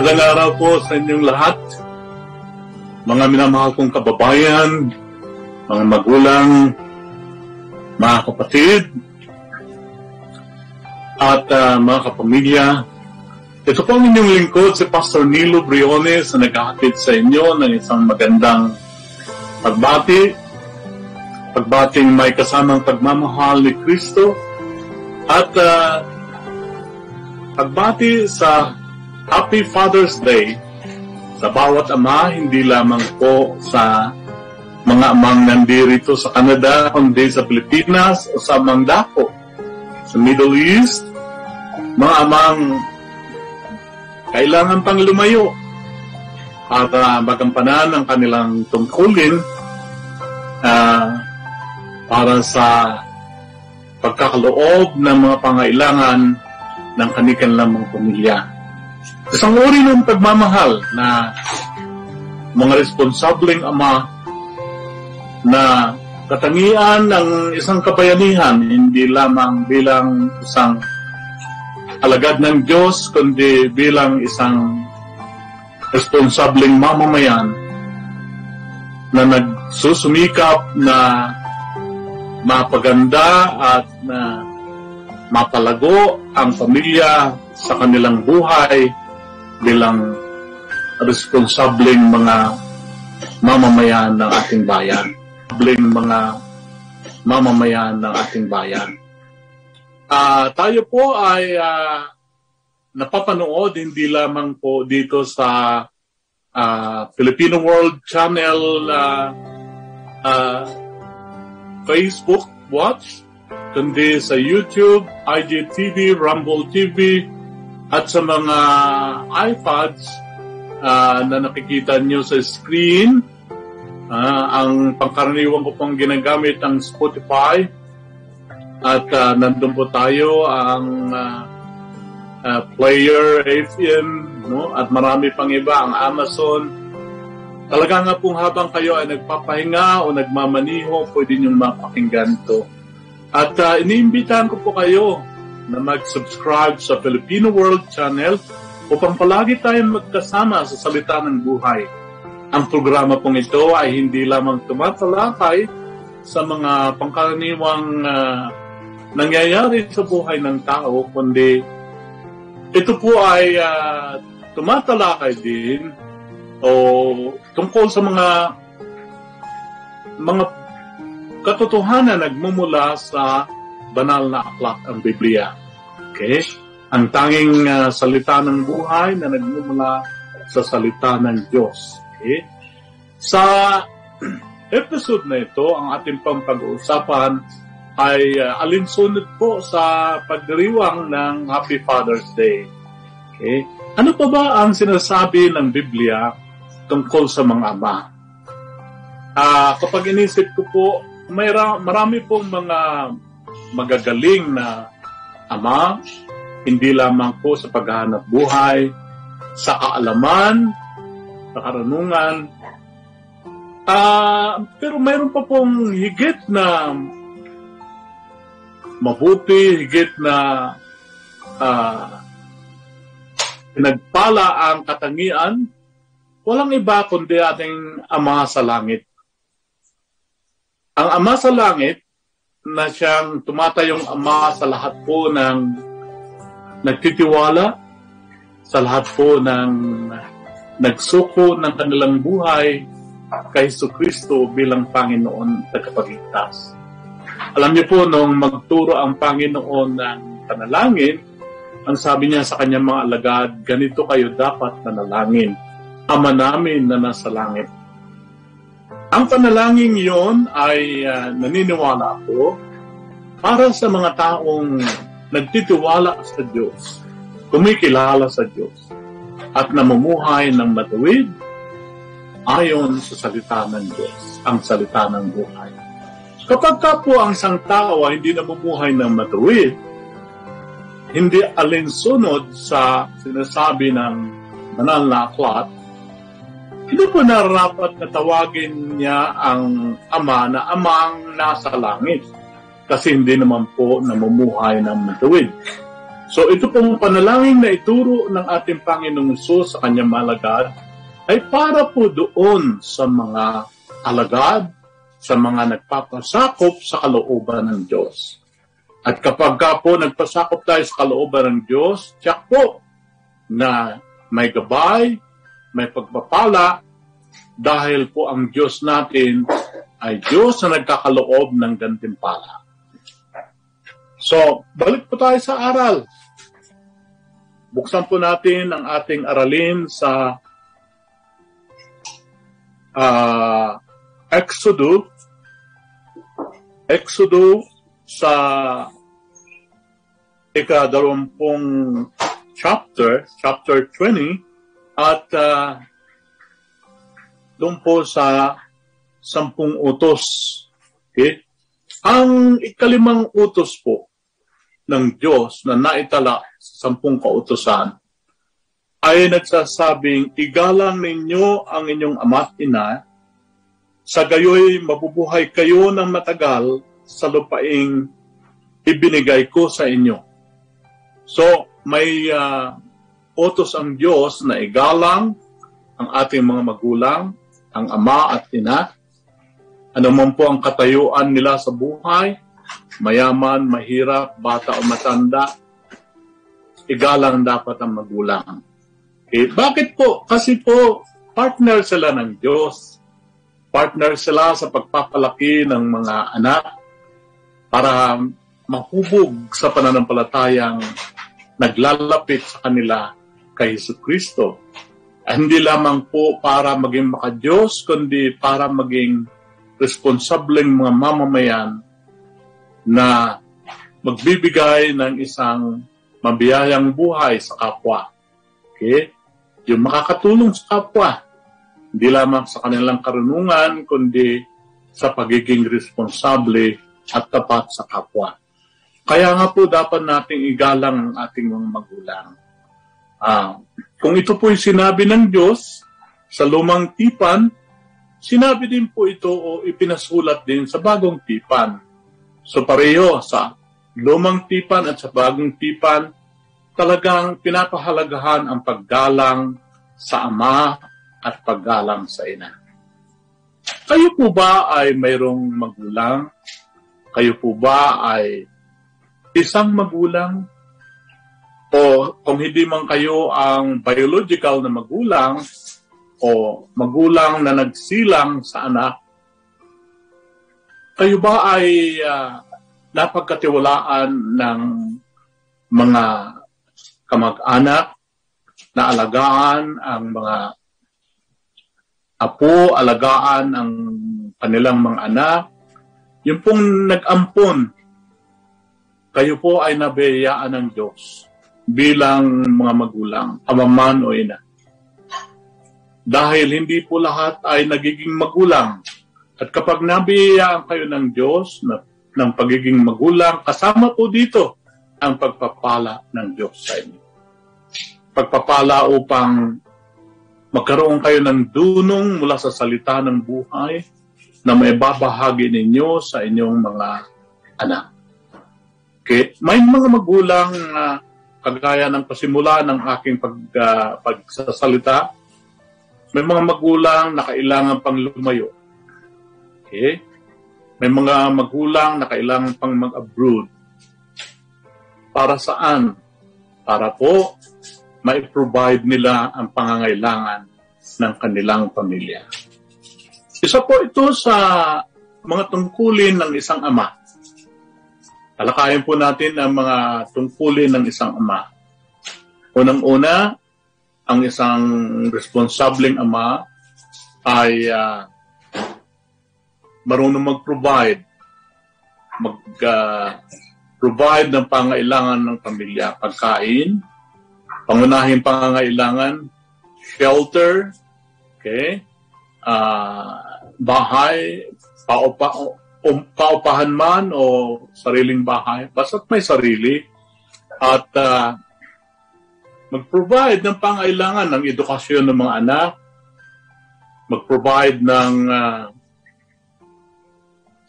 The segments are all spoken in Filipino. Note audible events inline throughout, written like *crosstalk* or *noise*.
Magandang araw po sa inyong lahat. Mga minamahal kong kababayan, mga magulang, mga kapatid, at uh, mga kapamilya. Ito po ang inyong lingkod si Pastor Nilo Briones na naghahatid sa inyo ng isang magandang pagbati, pagbating may kasamang pagmamahal ni Kristo, at uh, pagbati sa Happy Father's Day sa bawat ama, hindi lamang po sa mga amang nandirito sa Canada, kundi sa Pilipinas o sa amang sa Middle East, mga amang kailangan pang lumayo at uh, magampanan ang kanilang tungkulin uh, para sa pagkakaloob ng mga pangailangan ng kanilang mga pamilya. Isang uri ng pagmamahal na mga responsableng ama na katangian ng isang kabayanihan, hindi lamang bilang isang alagad ng Diyos, kundi bilang isang responsableng mamamayan na nagsusumikap na mapaganda at na mapalago ang pamilya sa kanilang buhay bilang responsableng mga mamamayan ng ating bayan. Responsableng mga mamamayan ng ating bayan. Uh, tayo po ay uh, napapanood hindi lamang po dito sa uh, Filipino World Channel uh, uh, Facebook Watch, kundi sa YouTube, IGTV, Rumble TV, at sa mga iPads uh, na nakikita nyo sa screen. Uh, ang pangkaraniwan ko pong ginagamit ang Spotify, at uh, nandun po tayo ang uh, uh, Player FM no? at marami pang iba, ang Amazon. Talaga nga pong habang kayo ay nagpapahinga o nagmamaniho, pwede niyong mapakinggan to. At uh, iniimbitahan ko po kayo na mag-subscribe sa Filipino World Channel upang palagi tayong magkasama sa salita ng buhay. Ang programa pong ito ay hindi lamang tumatalakay sa mga pangkaraniwang uh, nangyayari sa buhay ng tao, kundi ito po ay uh, tumatalakay din o tungkol sa mga mga katotohanan nagmumula sa banal na aklat ang Biblia. Okay? Ang tanging uh, salita ng buhay na nagmumula sa salita ng Diyos. Okay? Sa *clears throat* episode na ito, ang ating pang pag-uusapan ay uh, alinsunod po sa pagdiriwang ng Happy Father's Day. Okay? Ano pa ba ang sinasabi ng Biblia tungkol sa mga ama? Uh, kapag inisip ko po, may ra- marami pong mga magagaling na ama, hindi lamang po sa paghahanap buhay, sa kaalaman, sa karunungan, uh, pero mayroon pa pong higit na mabuti, higit na uh, pinagpala ang katangian, walang iba kundi ating Ama sa Langit. Ang Ama sa Langit na siyang tumatayong Ama sa lahat po ng nagtitiwala, sa lahat po ng nagsuko ng kanilang buhay kay Kristo bilang Panginoon at kapagligtas. Alam niyo po, nung magturo ang Panginoon ng panalangin, ang sabi niya sa kanyang mga alagad, ganito kayo dapat manalangin. Ama namin na nasa langit. Ang panalangin yon ay uh, naniniwala ako para sa mga taong nagtitiwala sa Diyos, kumikilala sa Diyos, at namumuhay ng matuwid ayon sa salita ng Diyos, ang salita ng buhay. Kapag ka po ang isang tao ay hindi namumuhay ng matuwid, hindi alinsunod sa sinasabi ng banal na aklat, hindi po nararapat na tawagin niya ang ama na amang nasa langit kasi hindi naman po namumuhay ng matuwid. So ito pong panalangin na ituro ng ating Panginoong Isus sa kanyang malagad ay para po doon sa mga alagad, sa mga nagpapasakop sa kalooban ng Diyos. At kapag ka po nagpasakop tayo sa kalooban ng Diyos, tiyak po na may gabay, may pagpapala, dahil po ang Diyos natin ay Diyos na nagkakaloob ng gantimpala. So, balik po tayo sa aral. Buksan po natin ang ating aralin sa uh, Exodo. Exodo sa ikadalawampung chapter, chapter 20, at uh, doon po sa sampung utos. Okay? Ang ikalimang utos po ng Diyos na naitala sa sampung kautosan ay nagsasabing, igalang ninyo ang inyong ama't ina, sa gayoy mabubuhay kayo ng matagal sa lupaing ibinigay ko sa inyo. So, may uh, utos ang Diyos na igalang ang ating mga magulang, ang ama at ina, ano man po ang katayuan nila sa buhay, mayaman, mahirap, bata o matanda, igalang dapat ang magulang. Okay, bakit po? Kasi po, partner sila ng Diyos. Partner sila sa pagpapalaki ng mga anak para mahubog sa pananampalatayang naglalapit sa kanila kay Hesus Kristo. Hindi lamang po para maging makadiyos, kundi para maging responsableng mga mamamayan na magbibigay ng isang mabiyayang buhay sa kapwa. Okay? Yung makakatulong sa kapwa. Hindi lamang sa kanilang karunungan, kundi sa pagiging responsable at tapat sa kapwa. Kaya nga po dapat nating igalang ang ating mga magulang. Ah, kung ito po yung sinabi ng Diyos sa lumang tipan, sinabi din po ito o ipinasulat din sa bagong tipan. So pareho sa lumang tipan at sa bagong tipan, talagang pinapahalagahan ang paggalang sa ama at paggalang sa ina. Kayo po ba ay mayroong magulang? Kayo po ba ay isang magulang? O kung hindi man kayo ang biological na magulang o magulang na nagsilang sa anak, kayo ba ay uh, napagkatiwalaan ng mga kamag-anak na alagaan ang mga apo, alagaan ang kanilang mga anak. Yung pong nag-ampon, kayo po ay nabiyayaan ng Diyos bilang mga magulang, amaman o ina. Dahil hindi po lahat ay nagiging magulang. At kapag nabiyayaan kayo ng Diyos na, ng pagiging magulang, kasama po dito ang pagpapala ng Diyos sa inyo pagpapala upang magkaroon kayo ng dunong mula sa salita ng buhay na may babahagi ninyo sa inyong mga anak. Okay? May mga magulang na uh, kagaya ng pasimula ng aking pag, uh, pagsasalita, may mga magulang na kailangan pang lumayo. Okay? May mga magulang na kailangan pang mag-abroad. Para saan? Para po mai-provide nila ang pangangailangan ng kanilang pamilya. Isa po ito sa mga tungkulin ng isang ama. Talakayin po natin ang mga tungkulin ng isang ama. Unang-una, ang isang responsableng ama ay uh, marunong mag-provide, mag-provide uh, ng pangailangan ng pamilya, pagkain, Pangunahing pangangailangan, shelter, okay, uh, bahay, paupa, um, paupahan man o sariling bahay, basta't may sarili, at uh, mag-provide ng pangailangan ng edukasyon ng mga anak, mag-provide ng uh,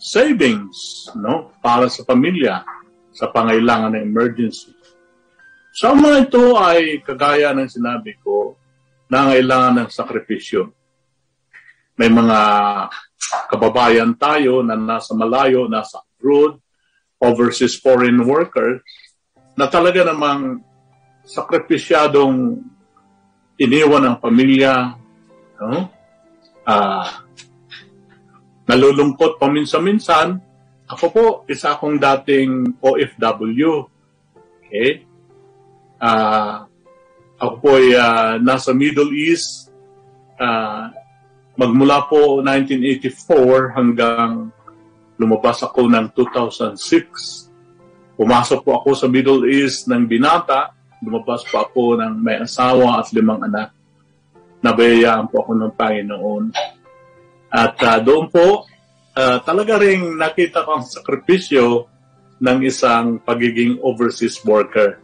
savings no para sa pamilya sa pangailangan ng emergency Sa mga ito ay kagaya ng sinabi ko, nangailangan ng sakripisyo. May mga kababayan tayo na nasa malayo, nasa abroad, overseas foreign workers, na talaga namang sakripisyadong iniwan ang pamilya, no? Ah, nalulungkot paminsan-minsan. Ako po, isa akong dating OFW. Okay? Uh, ako po ay uh, nasa Middle East uh, magmula po 1984 hanggang lumabas ako ng 2006. Pumasok po ako sa Middle East ng binata. Lumabas po ako ng may asawa at limang anak. Nabayayaan po ako ng Panginoon. At uh, doon po, uh, talaga rin nakita ko ang sakripisyo ng isang pagiging overseas worker.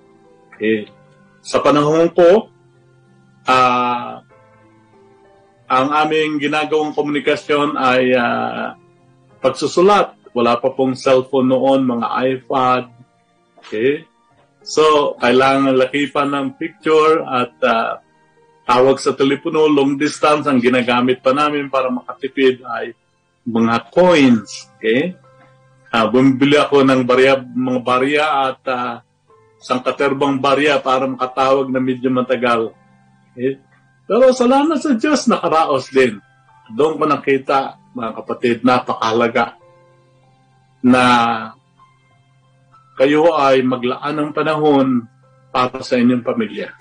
Okay. Sa panahon ko, uh, ang aming ginagawang komunikasyon ay uh, pagsusulat. Wala pa pong cellphone noon, mga iPad. Okay? So, kailangan lakipan ng picture at uh, tawag sa telepono, long distance, ang ginagamit pa namin para makatipid ay mga coins. Okay? Uh, bumibili ako ng barya, mga barya at uh, sangkaterbang barya para makatawag na medyo matagal. Okay? Pero salamat sa Diyos, nakaraos din. Doon ko nakita, mga kapatid, napakahalaga na kayo ay maglaan ng panahon para sa inyong pamilya.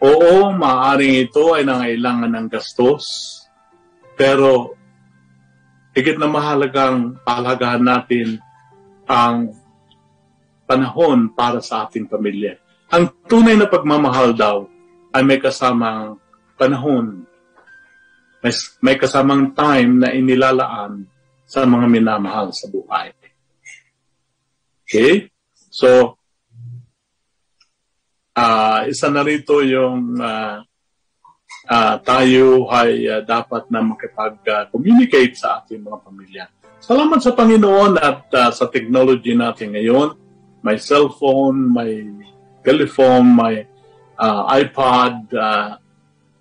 Oo, maaaring ito ay nangailangan ng gastos, pero higit na mahalagang pahalagahan natin ang panahon para sa ating pamilya. Ang tunay na pagmamahal daw ay may kasamang panahon, may, may kasamang time na inilalaan sa mga minamahal sa buhay. Okay? So, uh, isa na rito yung uh, uh, tayo ay uh, dapat na makipag-communicate sa ating mga pamilya. Salamat sa Panginoon at uh, sa technology natin ngayon may cellphone, may telephone, may uh, iPad. Uh,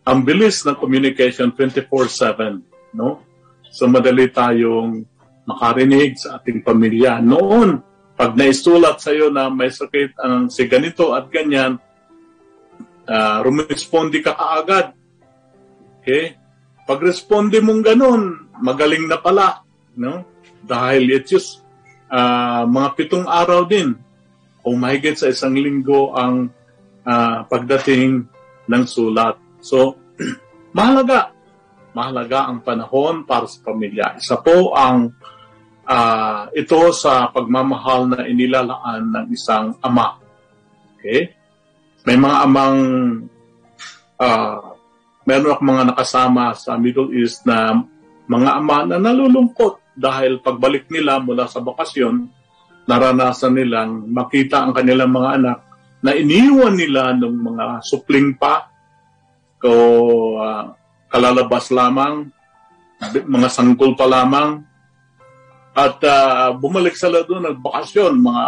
ang bilis ng communication 24-7. No? So madali tayong makarinig sa ating pamilya. Noon, pag naisulat sa iyo na may sakit ang si ganito at ganyan, uh, rumispondi ka kaagad. Okay? Pag responde mong ganun, magaling na pala. No? Dahil it's just uh, mga pitong araw din o mahigit sa isang linggo ang uh, pagdating ng sulat. So, *clears throat* mahalaga. Mahalaga ang panahon para sa pamilya. Isa po ang uh, ito sa pagmamahal na inilalaan ng isang ama. Okay? May mga amang uh, meron akong mga nakasama sa Middle East na mga ama na nalulungkot dahil pagbalik nila mula sa bakasyon, naranasan nilang makita ang kanilang mga anak na iniwan nila ng mga supling pa o uh, kalalabas lamang, mga sanggol pa lamang, at uh, bumalik sila doon nagbakasyon, mga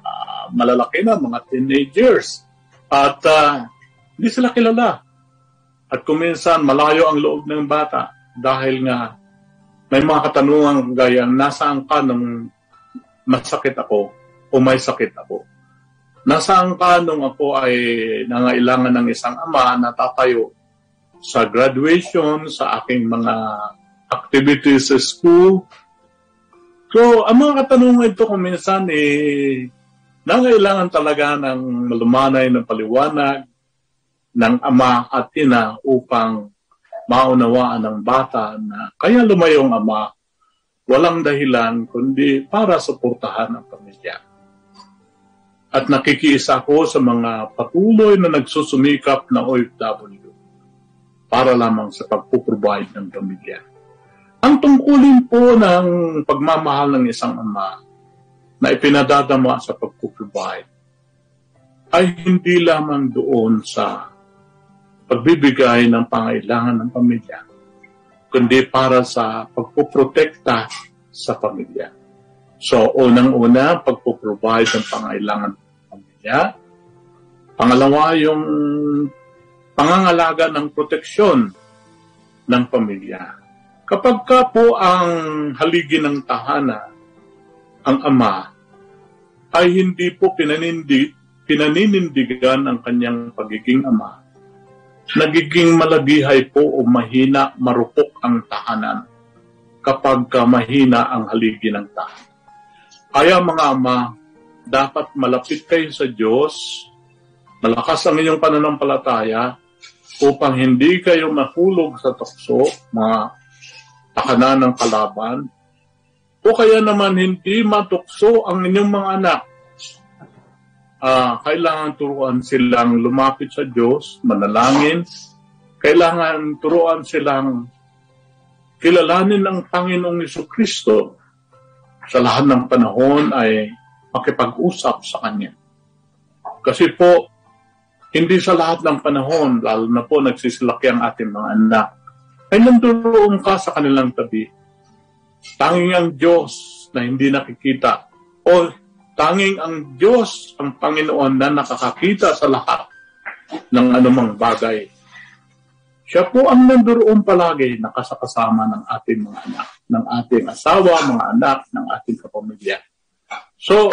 uh, malalaki na, mga teenagers. At uh, hindi sila kilala. At kuminsan, malayo ang loob ng bata dahil nga may mga katanungan gaya, nasaan ka nung masakit ako o may sakit ako. Nasaan ka nung ako ay nangailangan ng isang ama na tatayo sa graduation, sa aking mga activities sa school. So, ang mga katanungan ito kung minsan eh, nangailangan talaga ng malumanay ng paliwanag ng ama at ina upang maunawaan ng bata na kaya lumayo ang ama walang dahilan kundi para suportahan ang pamilya. At nakikiisa ko sa mga patuloy na nagsusumikap na OFW para lamang sa pagpuprovide ng pamilya. Ang tungkulin po ng pagmamahal ng isang ama na ipinadadama sa pagpuprovide ay hindi lamang doon sa pagbibigay ng pangailangan ng pamilya, kundi para sa pagpuprotekta sa pamilya. So, unang-una, pagpuprovide ng pangailangan pamilya. Pangalawa, yung pangangalaga ng proteksyon ng pamilya. Kapag ka po ang haligi ng tahana, ang ama, ay hindi po pinanindi, pinaninindigan ang kanyang pagiging ama, nagiging malagihay po o mahina, marupok ang tahanan kapag ka mahina ang haligi ng tahanan. Kaya mga ama, dapat malapit kayo sa Diyos, malakas ang inyong pananampalataya upang hindi kayo mahulog sa tukso, mga takanan ng kalaban, o kaya naman hindi matukso ang inyong mga anak. Uh, kailangan turuan silang lumapit sa Diyos, manalangin. Kailangan turuan silang kilalanin ang Panginoong Iso Kristo sa lahat ng panahon ay makipag-usap sa Kanya. Kasi po, hindi sa lahat ng panahon, lalo na po nagsisilaki ang ating mga anak, ay nanduroon ka sa kanilang tabi Tanging ang Diyos na hindi nakikita o tanging ang Diyos, ang Panginoon na nakakakita sa lahat ng anumang bagay. Siya po ang nandoon palagi nakasakasama ng ating mga anak, ng ating asawa, mga anak, ng ating kapamilya. So,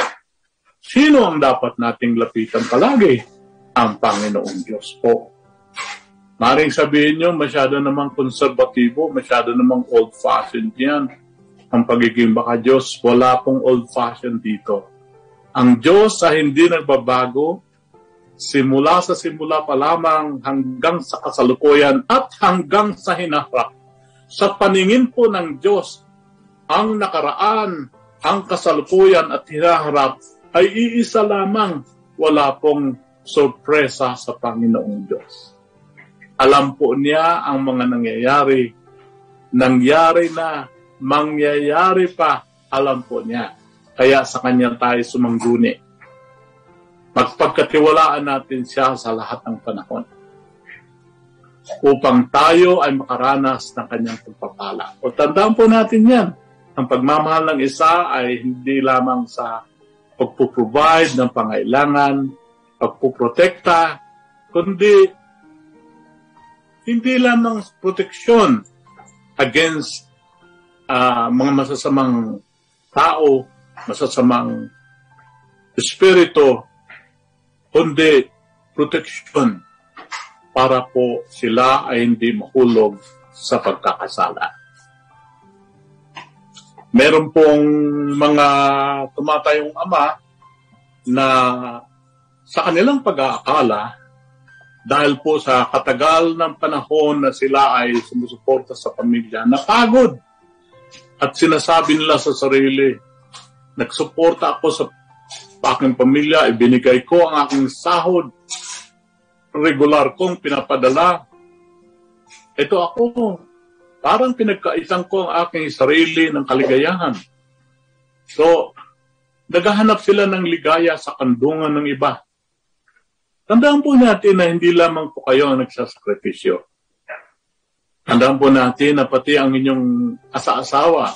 sino ang dapat nating lapitan palagi? Ang Panginoong Diyos po. Maring sabihin nyo, masyado namang konserbatibo, masyado namang old-fashioned yan ang pagiging baka Diyos. Wala pong old-fashioned dito. Ang Diyos ay hindi nagbabago simula sa simula pa lamang hanggang sa kasalukuyan at hanggang sa hinaharap. Sa paningin po ng Diyos, ang nakaraan, ang kasalukuyan at hinaharap ay iisa lamang. Wala pong sorpresa sa Panginoong Diyos. Alam po niya ang mga nangyayari. Nangyari na mangyayari pa, alam po niya. Kaya sa kanya tayo sumangguni. Magpagkatiwalaan natin siya sa lahat ng panahon upang tayo ay makaranas ng kanyang pagpapala. O tandaan po natin yan. Ang pagmamahal ng isa ay hindi lamang sa pagpuprovide ng pangailangan, pagpuprotekta, kundi hindi lamang proteksyon against uh, mga masasamang tao, masasamang espiritu, kundi protection para po sila ay hindi mahulog sa pagkakasala. Meron pong mga tumatayong ama na sa kanilang pag-aakala, dahil po sa katagal ng panahon na sila ay sumusuporta sa pamilya, napagod. At sinasabi nila sa sarili, nagsuporta ako sa aking pamilya, ibinigay ko ang aking sahod, regular kong pinapadala. Ito ako, parang pinagkaisang ko ang aking sarili ng kaligayahan. So, naghahanap sila ng ligaya sa kandungan ng iba. Tandaan po natin na hindi lamang po kayo ang nagsasakripisyo. Tandaan po natin na pati ang inyong asa-asawa,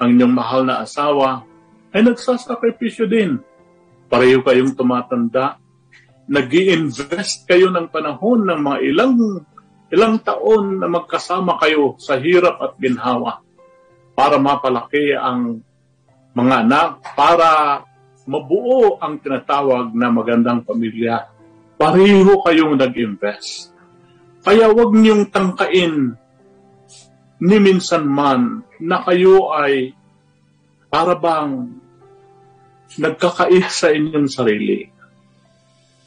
ang inyong mahal na asawa, ay nagsasakripisyo din. Pareho kayong tumatanda, nag invest kayo ng panahon ng mga ilang ilang taon na magkasama kayo sa hirap at ginhawa para mapalaki ang mga anak, para mabuo ang tinatawag na magandang pamilya. Pareho kayong nag-invest. Kaya huwag niyong tangkain ni minsan man na kayo ay para bang sa inyong sarili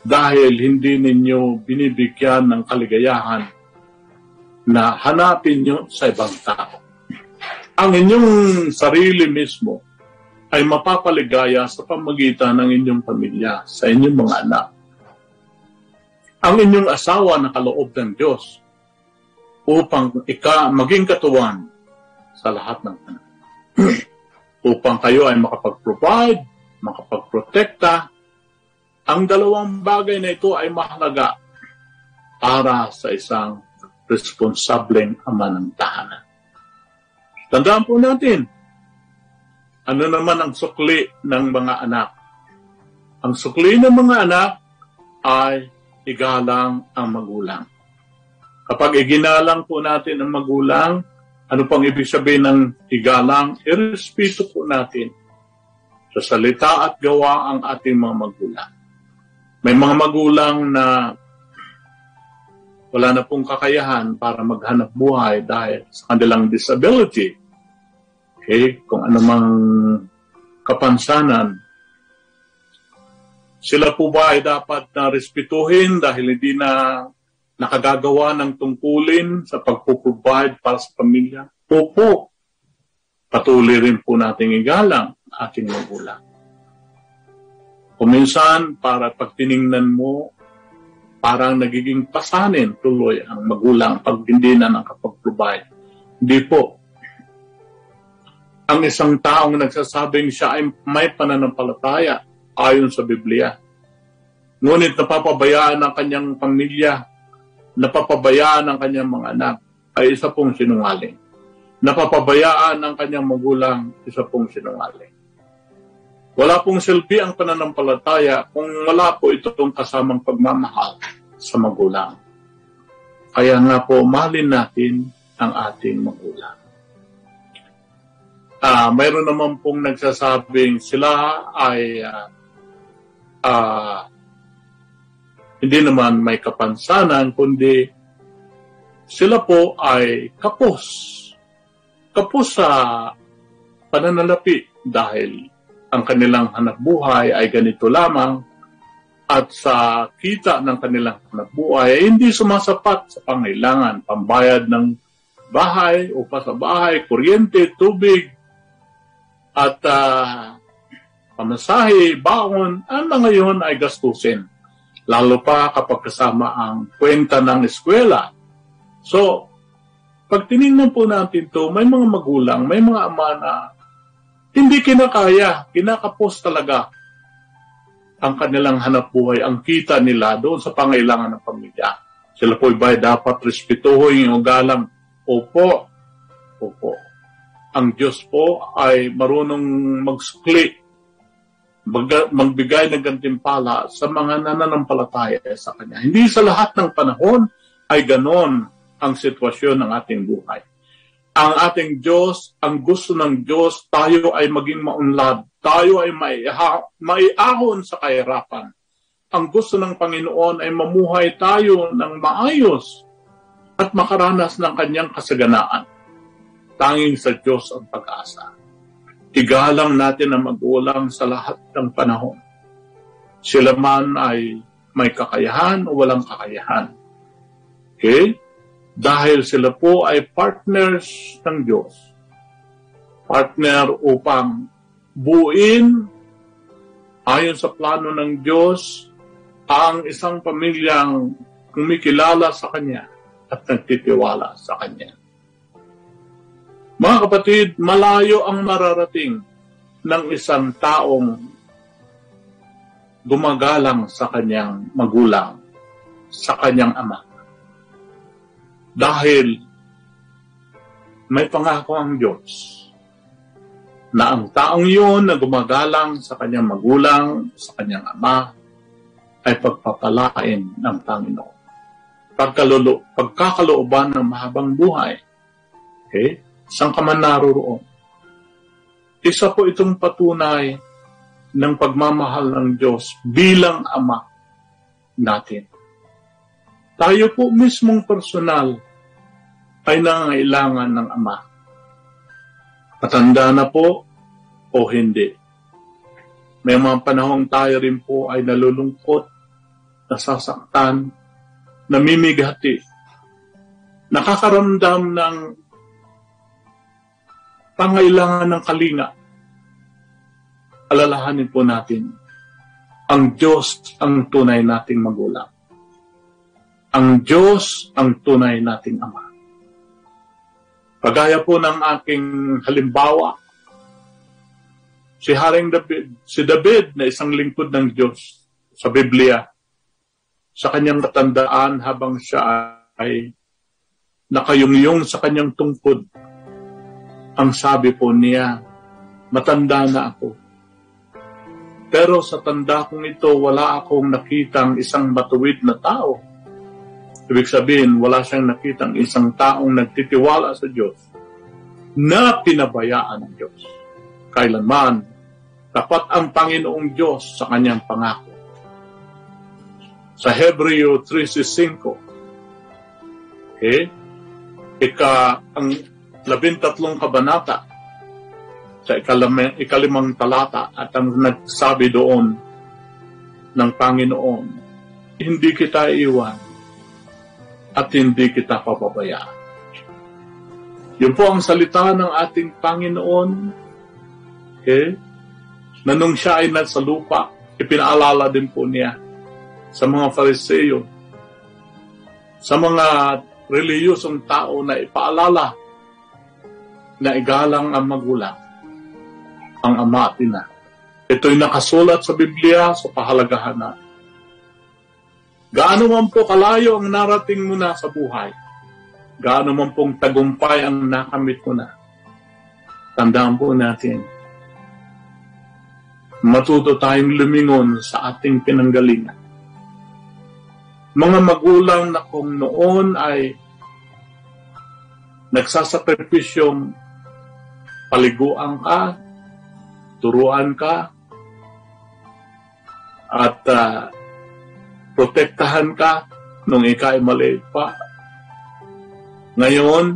dahil hindi ninyo binibigyan ng kaligayahan na hanapin nyo sa ibang tao. Ang inyong sarili mismo ay mapapaligaya sa pamagitan ng inyong pamilya, sa inyong mga anak ang inyong asawa na kaloob ng Diyos upang ika maging katuwan sa lahat ng panahon. *clears throat* upang kayo ay makapag-provide, makapag-protekta. Ang dalawang bagay na ito ay mahalaga para sa isang responsableng ama ng tahanan. Tandaan po natin, ano naman ang sukli ng mga anak? Ang sukli ng mga anak ay igalang ang magulang. Kapag iginalang po natin ang magulang, ano pang ibig sabihin ng igalang? Irespeto po natin sa salita at gawa ang ating mga magulang. May mga magulang na wala na pong kakayahan para maghanap buhay dahil sa kanilang disability. Okay? Kung anumang kapansanan, sila po ba ay dapat na respetuhin dahil hindi na nakagagawa ng tungkulin sa pagpuprovide para sa pamilya? Opo. Patuloy rin po nating igalang ating magulang. Kuminsan, para pag tiningnan mo, parang nagiging pasanin tuloy ang magulang pag hindi na nakapag-provide. Hindi po. Ang isang taong nagsasabing siya ay may pananampalataya ayon sa Biblia. Ngunit napapabayaan ang kanyang pamilya, napapabayaan ang kanyang mga anak, ay isa pong sinungaling. Napapabayaan ang kanyang magulang, isa pong sinungaling. Wala pong silbi ang pananampalataya kung wala po itong kasamang pagmamahal sa magulang. Kaya nga po, malin natin ang ating magulang. Uh, mayroon naman pong nagsasabing sila ay uh, uh, hindi naman may kapansanan, kundi sila po ay kapos. Kapos sa pananalapi dahil ang kanilang hanap buhay ay ganito lamang at sa kita ng kanilang hanap buhay ay hindi sumasapat sa pangailangan, pambayad ng bahay, upa sa bahay, kuryente, tubig, at uh, pamasahe, baon, ang mga yun ay gastusin. Lalo pa kapag kasama ang kwenta ng eskwela. So, pag tinignan po natin to, may mga magulang, may mga ama na hindi kinakaya, kinakapos talaga ang kanilang hanap buhay, ang kita nila doon sa pangailangan ng pamilya. Sila po ba dapat respetuhin yung galang? Opo, opo. Ang Diyos po ay marunong mag-split, magbigay ng gantimpala sa mga nananampalataya sa Kanya. Hindi sa lahat ng panahon ay ganon ang sitwasyon ng ating buhay ang ating Diyos, ang gusto ng Diyos, tayo ay maging maunlad. Tayo ay maiahon sa kahirapan. Ang gusto ng Panginoon ay mamuhay tayo ng maayos at makaranas ng kanyang kasaganaan. Tanging sa Diyos ang pag-asa. Igalang natin ang magulang sa lahat ng panahon. Sila man ay may kakayahan o walang kakayahan. Okay? Dahil sila po ay partners ng Diyos. Partner upang buuin ayon sa plano ng Diyos ang isang pamilyang kumikilala sa Kanya at nagtitiwala sa Kanya. Mga kapatid, malayo ang mararating ng isang taong gumagalang sa kanyang magulang, sa kanyang ama. Dahil may pangako ang Diyos na ang taong yun na gumagalang sa kanyang magulang, sa kanyang ama, ay pagpapalain ng Panginoon. Pagkalulo, pagkakalooban ng mahabang buhay. Okay? Saan ka man naroroon? Isa po itong patunay ng pagmamahal ng Diyos bilang Ama natin. Tayo po mismong personal ay nangailangan ng Ama. Matanda na po o hindi. May mga panahong tayo rin po ay nalulungkot, nasasaktan, namimigati, nakakaramdam ng pangailangan ng kalinga. Alalahanin po natin, ang Diyos ang tunay nating magulang ang Diyos ang tunay nating Ama. Pagaya po ng aking halimbawa, si Haring David, si David na isang lingkod ng Diyos sa Biblia, sa kanyang katandaan habang siya ay nakayungyong sa kanyang tungkod, ang sabi po niya, matanda na ako. Pero sa tanda kong ito, wala akong nakitang isang matuwid na tao. Ibig sabihin, wala siyang nakitang isang taong nagtitiwala sa Diyos na pinabayaan ng Diyos. Kailanman, tapat ang Panginoong Diyos sa kanyang pangako. Sa Hebreo 3.5, okay, ika ang labintatlong kabanata sa ikalimang, ikalimang talata at ang nagsabi doon ng Panginoon, hindi kita iwan at hindi kita papabayaan. Yun po ang salita ng ating Panginoon. Okay? Na nung siya ay nasa lupa, ipinaalala din po niya sa mga fariseyo, sa mga reliyosong tao na ipaalala na igalang ang magulang ang ama at ina. Ito'y nakasulat sa Biblia sa pahalagahan na. Gaano man po kalayo ang narating mo na sa buhay, gaano man pong tagumpay ang nakamit mo na, tandaan po natin, matuto tayong lumingon sa ating pinanggalingan. Mga magulang na kung noon ay nagsasakripisyong paliguan ka, turuan ka at uh, protektahan ka nung ikay maliit pa. Ngayon,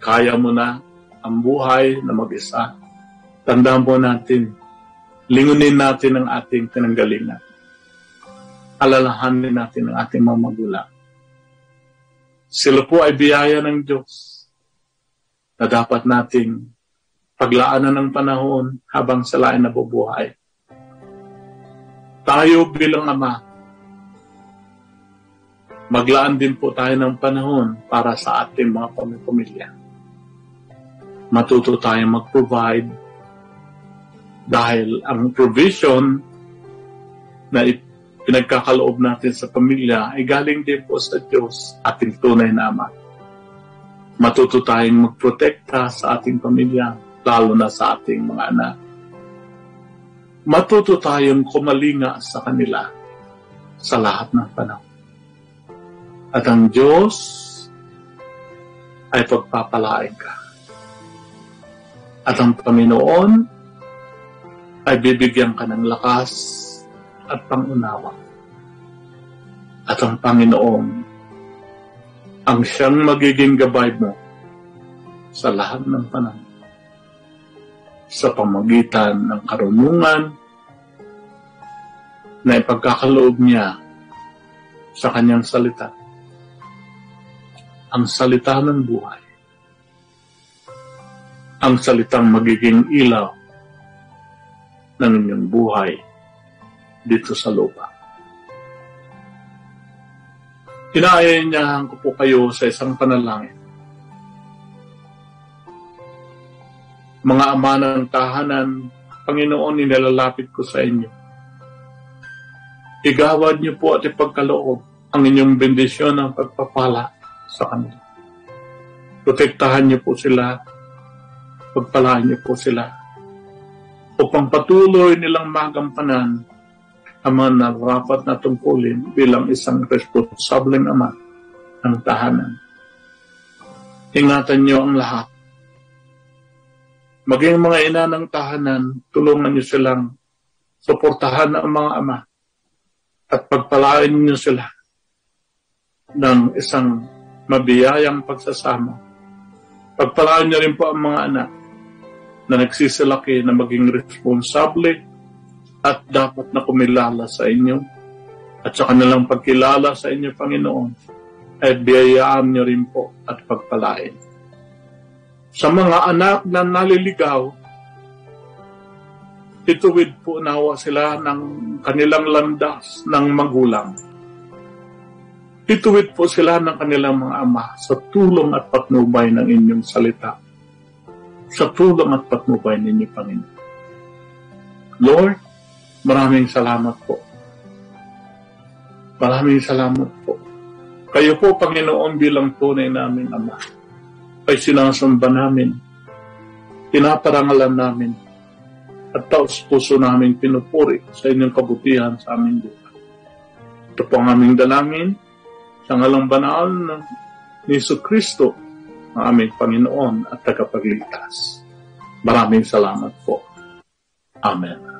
kaya mo na ang buhay na mag-isa. Tandaan po natin, lingunin natin ang ating pinanggalingan. Alalahanin natin ang ating mga magulang. Sila po ay biyaya ng Diyos na dapat nating paglaanan ng panahon habang sila ay nabubuhay. Tayo bilang ama, maglaan din po tayo ng panahon para sa ating mga pamilya. Matuto tayo mag-provide dahil ang provision na pinagkakaloob natin sa pamilya ay galing din po sa Diyos, ating tunay na Ama. Matuto tayong magprotekta sa ating pamilya lalo na sa ating mga anak. Matuto tayong kumalinga sa kanila sa lahat ng panahon. At ang Diyos ay pagpapalain ka. At ang Panginoon ay bibigyan ka ng lakas at pangunawa. At ang Panginoon ang siyang magiging gabay mo sa lahat ng panahon sa pamagitan ng karunungan na ipagkakaloob niya sa kanyang salita. Ang salita ng buhay. Ang salitang magiging ilaw ng inyong buhay dito sa lupa. Inaayaan ko po kayo sa isang panalangin mga ama ng tahanan, Panginoon, inilalapit ko sa inyo. Igawad niyo po at ipagkaloob ang inyong bendisyon ng pagpapala sa kanila. Protektahan niyo po sila, pagpalaan niyo po sila, upang patuloy nilang magampanan ang mga narapat na tungkulin bilang isang responsableng ama ng tahanan. Ingatan niyo ang lahat Maging mga ina ng tahanan, tulungan niyo silang suportahan ang mga ama at pagpalain niyo sila ng isang mabiyayang pagsasama. Pagpalain niyo rin po ang mga anak na nagsisilaki na maging responsable at dapat na kumilala sa inyo at sa kanilang pagkilala sa inyo, Panginoon, ay biyayaan niyo rin po at pagpalain sa mga anak na naliligaw, ituwid po nawa sila ng kanilang landas ng magulang. Ituwid po sila ng kanilang mga ama sa tulong at patnubay ng inyong salita. Sa tulong at patnubay ninyo, Panginoon. Lord, maraming salamat po. Maraming salamat po. Kayo po, Panginoon, bilang tunay namin Ama ay sinasamba namin, pinaparangalan namin, at taos puso namin pinupuri sa inyong kabutihan sa aming buhay. Ito po ang aming dalangin sa ngalang banal ng Yesu Kristo, ang aming Panginoon at tagapagligtas. Maraming salamat po. Amen.